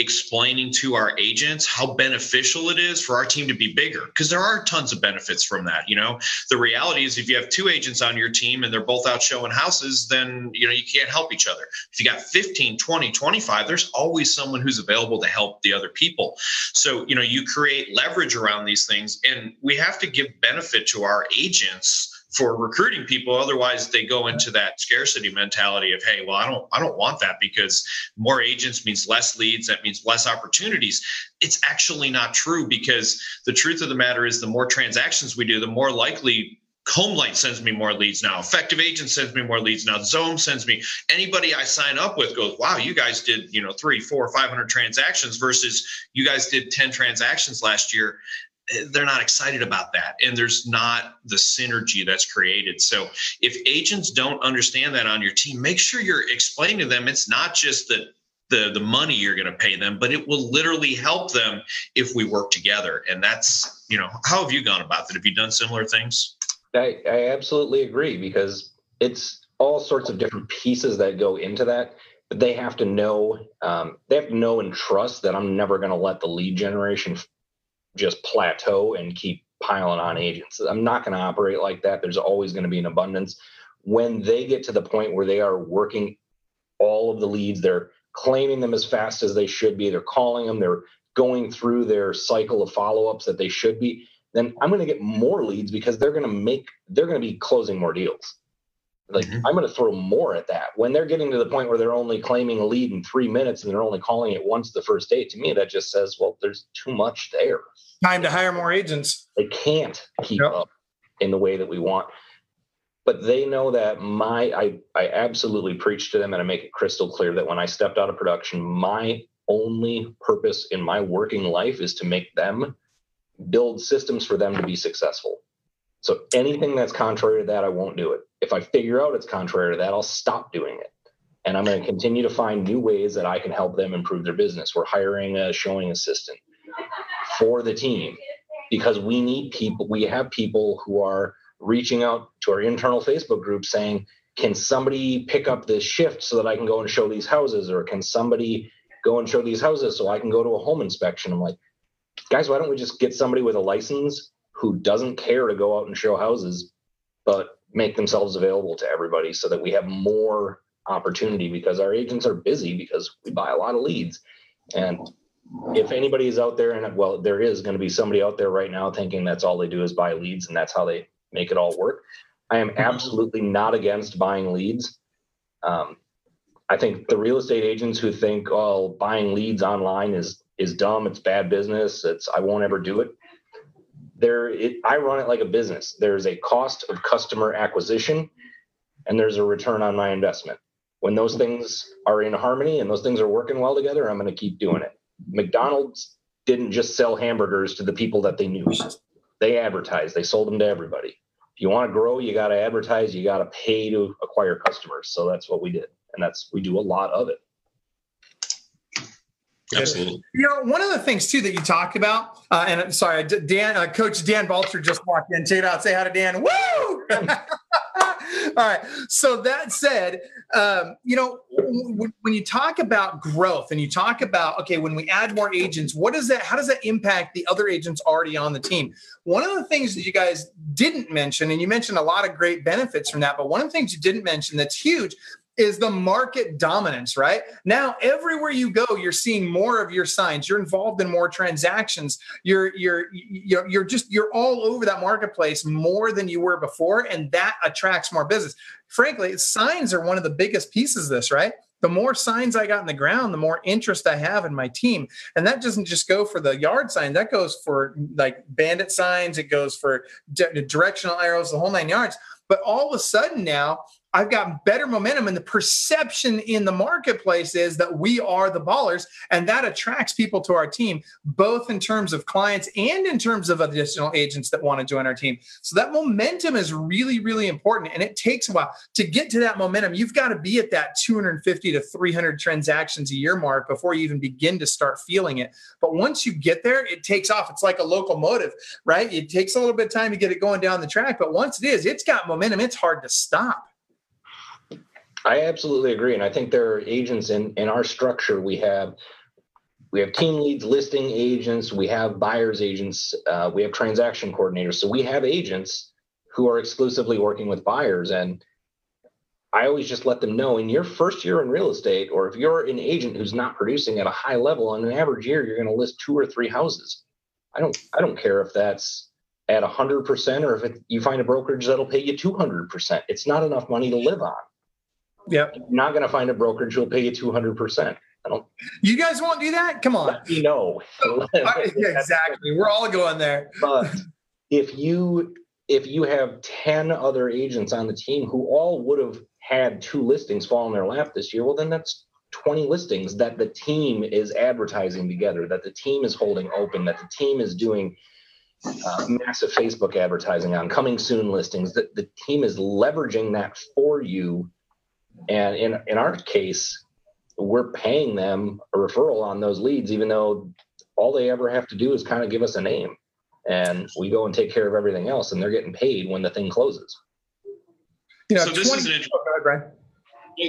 explaining to our agents how beneficial it is for our team to be bigger because there are tons of benefits from that you know? The reality is if you have two agents on your team and they're both out showing houses then you know you can't help each other. If you got 15 20 25 there's always someone who's available to help the other people. So you know you create leverage around these things and we have to give benefit to our agents for recruiting people. Otherwise they go into that scarcity mentality of hey well i don't i don't want that because more agents means less leads. That means less opportunities. It's actually not true because the truth of the matter is the more transactions we do the more likely Homelight sends me more leads now. Effective Agent sends me more leads now. Xome sends me. Anybody I sign up with goes, wow, you guys did, you know, three, four, five hundred transactions versus you guys did 10 transactions last year they're not excited about that and there's not the synergy that's created. So if agents don't understand that on your team make sure you're explaining to them it's not just that the the money you're going to pay them but it will literally help them if we work together. And that's you know how have you gone about that? Have you done similar things? I, I absolutely agree because it's all sorts of different pieces that go into that but they have to know um, they have to know and trust that i'm never going to let the lead generation just plateau and keep piling on agents. I'm not going to operate like that. There's always going to be an abundance. When they get to the point where they are working all of the leads, they're claiming them as fast as they should be, they're calling them, they're going through their cycle of follow ups that they should be, then I'm going to get more leads because they're going to make, they're going to be closing more deals. Like mm-hmm. I'm going to throw more at that. When they're getting to the point where they're only claiming a lead in three minutes and they're only calling it once the first date, to me that just says, well, there's too much there. Time to hire more agents. They can't keep yep. up in the way that we want. But they know that my I I absolutely preach to them and I make it crystal clear that when I stepped out of production, my only purpose in my working life is to make them build systems for them to be successful. So anything that's contrary to that, I won't do it. If I figure out it's contrary to that, I'll stop doing it. And I'm going to continue to find new ways that I can help them improve their business. We're hiring a showing assistant for the team because we need people. We have people who are reaching out to our internal Facebook group saying, can somebody pick up this shift so that I can go and show these houses? Or can somebody go and show these houses so I can go to a home inspection? I'm like, guys, why don't we just get somebody with a license who doesn't care to go out and show houses, but make themselves available to everybody so that we have more opportunity because our agents are busy because we buy a lot of leads. And if anybody is out there, and well, there is going to be somebody out there right now thinking that's all they do is buy leads and that's how they make it all work. I am mm-hmm. absolutely not against buying leads. Um, I think the real estate agents who think, oh, buying leads online is is dumb, it's bad business, it's I won't ever do it there it, i run it like a business. There's a cost of customer acquisition and there's a return on my investment. When those things are in harmony and those things are working well together i'm going to keep doing it. Mcdonald's didn't just sell hamburgers to the people that they knew. They advertised. They sold them to everybody. If you want to grow you got to advertise. You got to pay to acquire customers. So that's what we did. And that's we do a lot of it Absolutely. You know, one of the things too that you talked about, uh, and sorry, Dan, uh, Coach Dan Balter just walked in. Check it out. Say hi to Dan. Woo! All right. So that said, um, you know, w- when you talk about growth and you talk about okay, when we add more agents, what does that? How does that impact the other agents already on the team? One of the things that you guys didn't mention, and you mentioned a lot of great benefits from that, but one of the things you didn't mention that's huge is the market dominance, right? Now, everywhere you go, you're seeing more of your signs. You're involved in more transactions. You're you're you're, you're just you're all over that marketplace more than you were before, and that attracts more business. Frankly, signs are one of the biggest pieces of this, right? the more signs I got in the ground, the more interest I have in my team. And that doesn't just go for the yard sign, that goes for like bandit signs, it goes for di- directional arrows, the whole nine yards. But all of a sudden now, I've got better momentum, and the perception in the marketplace is that we are the ballers, and that attracts people to our team, both in terms of clients and in terms of additional agents that want to join our team. So that momentum is really, really important, and it takes a while to get to that momentum. You've got to be at that 250 to 300 transactions a year mark before you even begin to start feeling it. But once you get there, it takes off. It's like a locomotive, right? It takes a little bit of time to get it going down the track, but once it is, it's got momentum. It's hard to stop. I absolutely agree, and I think there are agents in in our structure. We have we have team leads, listing agents, we have buyers agents, uh, we have transaction coordinators. So we have agents who are exclusively working with buyers, and I always just let them know in your first year in real estate, or if you're an agent who's not producing at a high level, on an average year, you're going to list two or three houses. I don't I don't care if that's at 100% or if it, you find a brokerage that'll pay you 200%. It's not enough money to live on. Yep. You're not going to find a brokerage who'll pay you 200%. I don't. You guys won't do that? Come on. You know. exactly. We're all going there. But if you if you have 10 other agents on the team who all would have had two listings fall in their lap this year, well then that's 20 listings that the team is advertising together, that the team is holding open, that the team is doing uh, massive Facebook advertising on coming soon listings. That the team is leveraging that for you and in, in our case, we're paying them a referral on those leads, even though all they ever have to do is kind of give us a name. And we go and take care of everything else, and they're getting paid when the thing closes. You know, so this 20, is an interesting.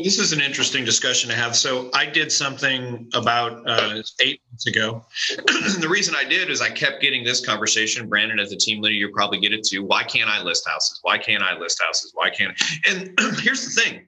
This is an interesting discussion to have. So I did something about uh, eight months ago. the reason I did is I kept getting this conversation. Brandon, as a team leader, you probably get it too. Why can't I list houses? Why can't I list houses? Why can't? I? And here's the thing: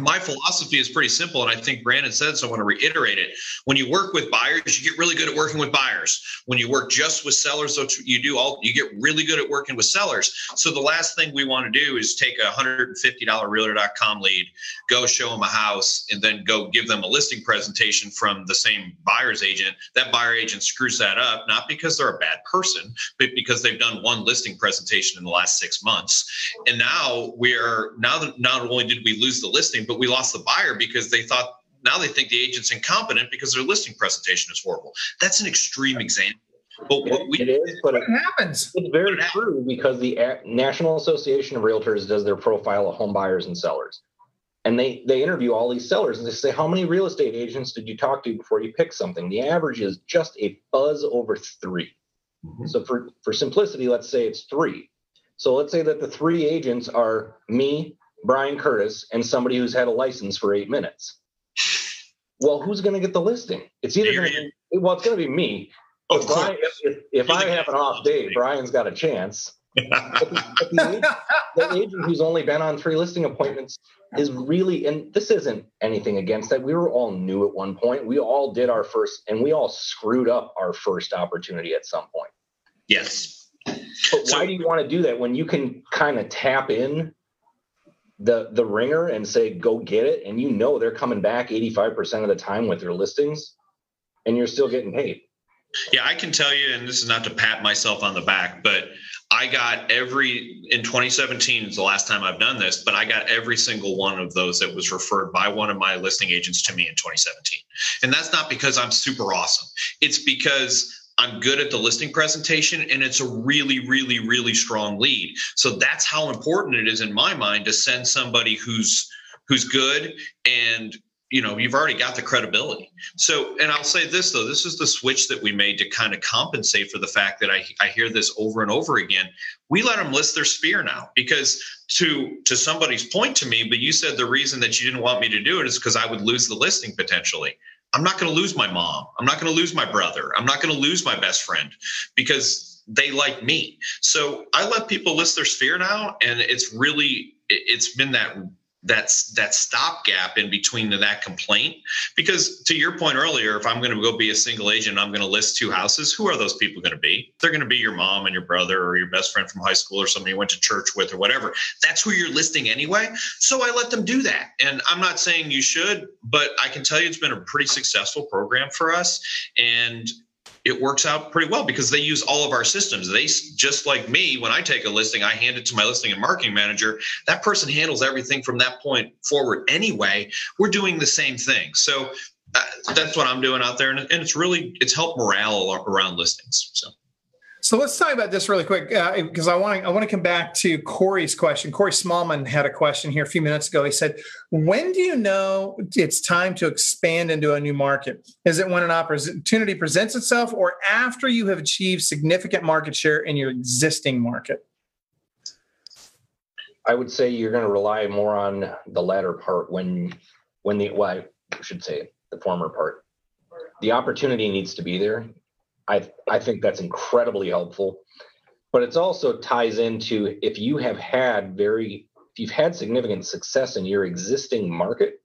my philosophy is pretty simple and i think brandon said so i want to reiterate it. When you work with buyers you get really good at working with buyers. When you work just with sellers you do all you get really good at working with sellers. So the last thing we want to do is take a $150 realtor.com lead go show them a house and then go give them a listing presentation from the same buyer's agent. That buyer agent screws that up not because they're a bad person but because they've done one listing presentation in the last six months. And now we are now that not only did we lose the listing listing, but we lost the buyer because they thought now they think the agent's incompetent because their listing presentation is horrible. That's an extreme example. But what we, it is, but it happens. It's very true because the National Association of Realtors does their profile of home buyers and sellers, and they they interview all these sellers and they say, "How many real estate agents did you talk to before you picked something?" The average is just a buzz over 3 mm-hmm. So for for simplicity, let's say it's three. So let's say that the three agents are me, Brian Curtis and somebody who's had a license for eight minutes. Well, who's going to get the listing? It's either going to be, well, it's going to be me. Of if I, if, if I have an off day, Brian's got a chance. but the, but the, agent, the, agent, who's only been on three listing appointments is really, and this isn't anything against that. We were all new at one point. We all did our first, and we all screwed up our first opportunity at some point. Yes. But so, why do you want to do that when you can kind of tap in the the ringer and say go get it and you know they're coming back 85% of the time with their listings and you're still getting paid. Yeah i can tell you and this is not to pat myself on the back but i got every in 2017 is the last time i've done this but i got every single one of those that was referred by one of my listing agents to me in 2017 and that's not because i'm super awesome. It's because I'm good at the listing presentation and it's a really, really, really strong lead. So that's how important it is in my mind to send somebody who's who's good and you know you've already got the credibility. So and i'll say this though this is the switch that we made to kind of compensate for the fact that i, I hear this over and over again. We let them list their sphere now because to to somebody's point to me but you said the reason that you didn't want me to do it is because i would lose the listing potentially I'm not going to lose my mom. I'm not going to lose my brother. I'm not going to lose my best friend because they like me. So I let people list their sphere now, and it's really it's been that that's that stopgap in between that complaint? Because to your point earlier if i'm going to go be a single agent i'm going to list two houses who are those people going to be? They're going to be your mom and your brother or your best friend from high school or somebody you went to church with or whatever. That's who you're listing anyway so i let them do that. And i'm not saying you should but i can tell you it's been a pretty successful program for us and it works out pretty well because they use all of our systems. They just like me, when I take a listing, I hand it to my listing and marketing manager. That person handles everything from that point forward anyway. We're doing the same thing. So uh, that's what I'm doing out there. And, and it's really, it's helped morale around listings. So. So let's talk about this really quick because uh, I want to I want to come back to Corey's question. Corey Smallman had a question here a few minutes ago. He said, "When do you know it's time to expand into a new market? Is it when an opportunity presents itself, or after you have achieved significant market share in your existing market?" I would say you're going to rely more on the latter part when when the well, I should say the former part. The opportunity needs to be there I I think that's incredibly helpful. But it's also ties into if you have had very if you've had significant success in your existing market,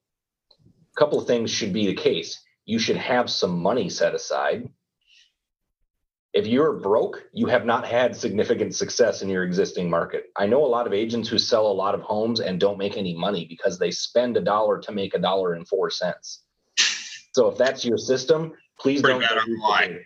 a couple of things should be the case. You should have some money set aside. If you're broke, you have not had significant success in your existing market. I know a lot of agents who sell a lot of homes and don't make any money because they spend a dollar to make a dollar and four cents. So if that's your system, Please don't go duplicate.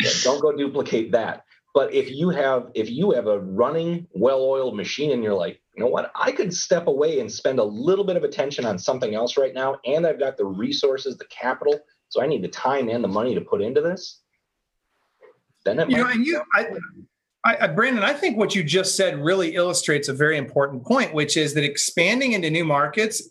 yeah, don't go duplicate that. But if you have if you have a running, well-oiled machine and you're like, you know what, I could step away and spend a little bit of attention on something else right now, and I've got the resources, the capital, so I need the time and the money to put into this. Then it you know, and you, I, I, Brandon, I think what you just said really illustrates a very important point, which is that expanding into new markets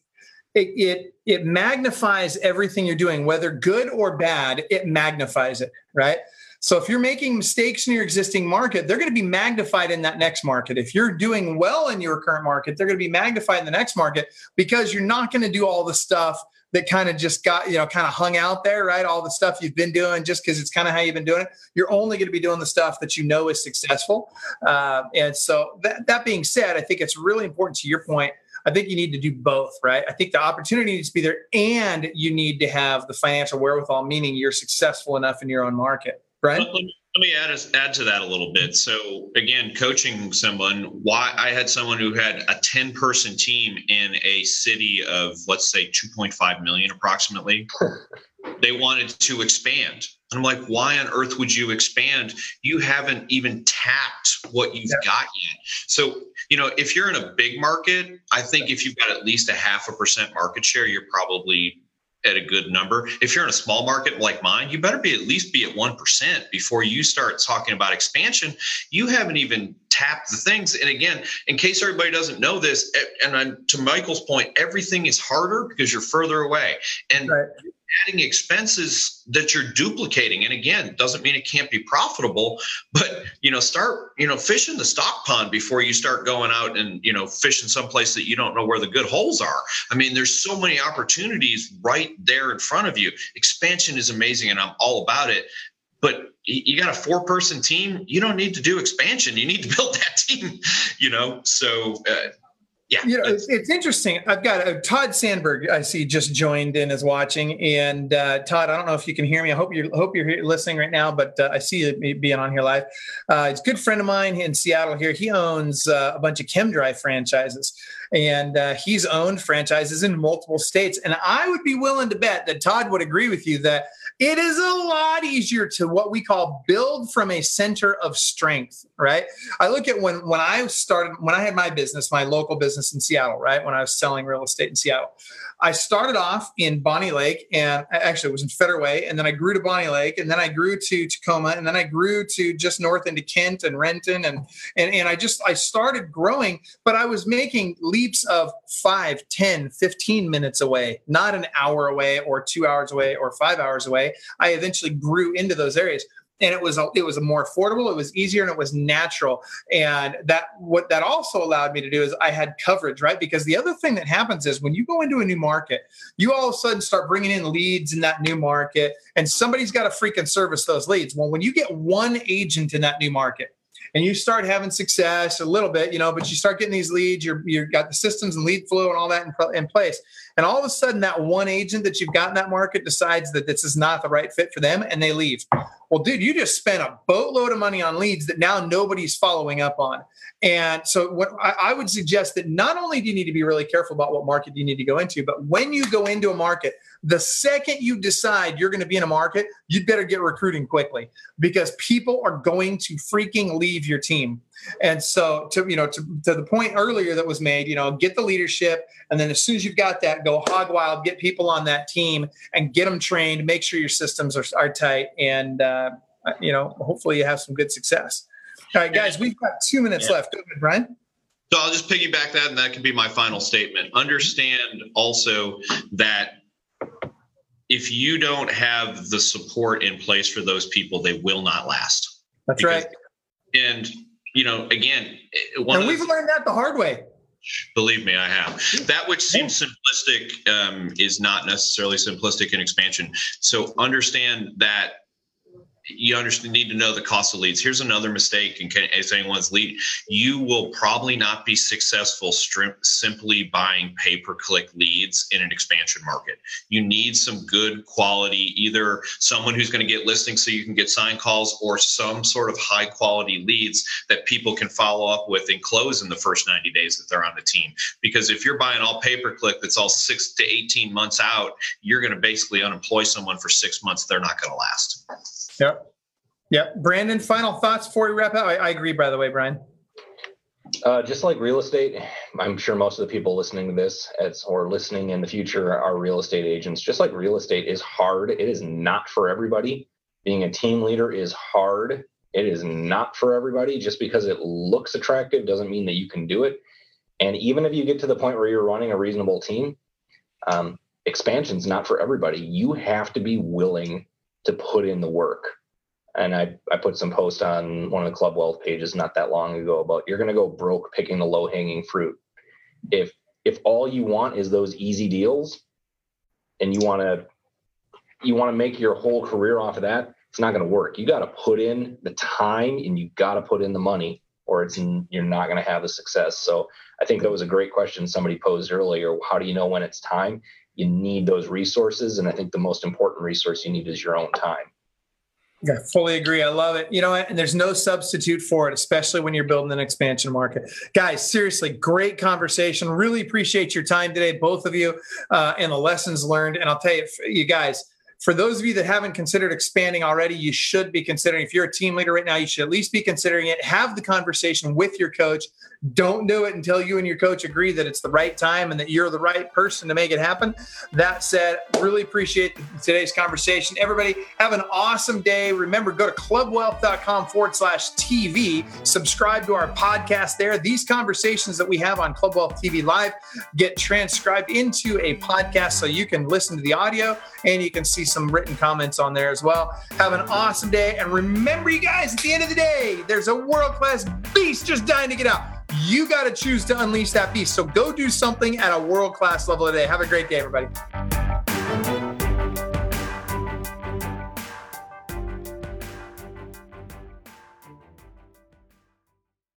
it, it it magnifies everything you're doing, whether good or bad. It magnifies it, right? So if you're making mistakes in your existing market, they're going to be magnified in that next market. If you're doing well in your current market, they're going to be magnified in the next market because you're not going to do all the stuff that kind of just got you know kind of hung out there right all the stuff you've been doing just because it's kind of how you've been doing it you're only going to be doing the stuff that you know is successful uh, and so that, that being said i think it's really important to your point I think you need to do both, right? I think the opportunity needs to be there and you need to have the financial wherewithal, meaning you're successful enough in your own market, right? Let, me add, add to that a little bit. So again, coaching someone, why I had someone who had a 10 person team in a city of, let's say 2.5 million approximately. they wanted to expand. And I'm like, why on earth would you expand? You haven't even tapped what you've yeah. got yet. So you know, if you're in a big market, I think if you've got at least a half a percent market share, you're probably at a good number. If you're in a small market like mine, you better be at least be at 1% before you start talking about expansion. You haven't even tapped the things. And again, in case everybody doesn't know this, and I'm, to Michael's point, everything is harder because you're further away. And right adding expenses that you're duplicating. And again doesn't mean it can't be profitable but you know start you know fishing the stock pond before you start going out and you know fishing someplace that you don't know where the good holes are. I mean there's so many opportunities right there in front of you. Expansion is amazing and i'm all about it. But you got a four person team you don't need to do expansion. You need to build that team you know? So uh, yeah, you know, it's, it's, interesting. I've got uh, Todd Sandberg. I see just joined in as watching, and uh, Todd, I don't know if you can hear me. I hope you hope you're listening right now, but uh, I see you being on here live. Uh, it's a good friend of mine in Seattle. Here, he owns uh, a bunch of ChemDry franchises, and uh, he's owned franchises in multiple states. And I would be willing to bet that Todd would agree with you that it is a lot easier to what we call build from a center of strength, right? I look at when when I started when I had my business, my local business in Seattle, right? When I was selling real estate in Seattle. I started off in Bonney Lake and actually it was in Federal Way and then I grew to Bonney Lake and then I grew to Tacoma and then I grew to just north into Kent and Renton and and and I just I started growing but I was making leaps of 5, 10, 15 minutes away, not an hour away or 2 hours away or 5 hours away. I eventually grew into those areas and it was a, it was more affordable it was easier and it was natural and that what that also allowed me to do is i had coverage right because the other thing that happens is when you go into a new market you all of a sudden start bringing in leads in that new market and somebody's got to freaking service those leads well when you get one agent in that new market and you start having success a little bit, you know, but you start getting these leads, you're, you've got the systems and lead flow and all that in, in place. And all of a sudden, that one agent that you've got in that market decides that this is not the right fit for them and they leave. Well, dude, you just spent a boatload of money on leads that now nobody's following up on. And so, what I, I would suggest that not only do you need to be really careful about what market you need to go into, but when you go into a market, the second you decide you're going to be in a market, you'd better get recruiting quickly because people are going to freaking leave your team. And so, to you know, to, to the point earlier that was made, you know, get the leadership, and then as soon as you've got that, go hog wild, get people on that team, and get them trained. Make sure your systems are, are tight, and uh, you know, hopefully you have some good success. All right, guys, we've got two minutes yeah. left. Go ahead, Brian. So I'll just piggyback that, and that can be my final statement. Understand also that if you don't have the support in place for those people, they will not last. That's because, right. And you know, again, and we've learned that the hard way. Believe me, I have. That which seems simplistic um, is not necessarily simplistic in expansion. So understand that you understand need to know the cost of leads. Here's another mistake in case anyone's lead. You will probably not be successful simply buying pay per click leads in an expansion market. You need some good quality, either someone who's going to get listings so you can get sign calls or some sort of high quality leads that people can follow up with and close in the first 90 days that they're on the team. Because if you're buying all pay per click that's all six to 18 months out, you're going to basically unemploy someone for six months. They're not going to last. Yep. Yep. Brandon, final thoughts before we wrap up? I, I agree, by the way, Brian. Uh, just like real estate, I'm sure most of the people listening to this as, or listening in the future are real estate agents. Just like real estate is hard, it is not for everybody. Being a team leader is hard. It is not for everybody. Just because it looks attractive doesn't mean that you can do it. And even if you get to the point where you're running a reasonable team, um, expansion's not for everybody. You have to be willing to put in the work. And I, I put some post on one of the Club Wealth pages not that long ago about you're going to go broke picking the low hanging fruit. If if all you want is those easy deals, and you want to you want to make your whole career off of that, it's not going to work. You got to put in the time and you got to put in the money, or it's you're not going to have the success. So I think that was a great question somebody posed earlier. How do you know when it's time? you need those resources. And I think the most important resource you need is your own time. Yeah, fully agree. I love it. You know, and there's no substitute for it, especially when you're building an expansion market. Guys, seriously, great conversation. Really appreciate your time today, both of you, uh, and the lessons learned. And I'll tell you, you guys, for those of you that haven't considered expanding already, you should be considering. If you're a team leader right now, you should at least be considering it. Have the conversation with your coach. Don't do it until you and your coach agree that it's the right time and that you're the right person to make it happen. That said, really appreciate today's conversation. Everybody, have an awesome day. Remember, go to clubwealth.com forward slash TV. Subscribe to our podcast there. These conversations that we have on Club Wealth TV Live get transcribed into a podcast so you can listen to the audio and you can see some written comments on there as well. Have an awesome day. And remember, you guys, at the end of the day, there's a world class beast just dying to get out. You got to choose to unleash that beast. So go do something at a world class level today. Have a great day, everybody.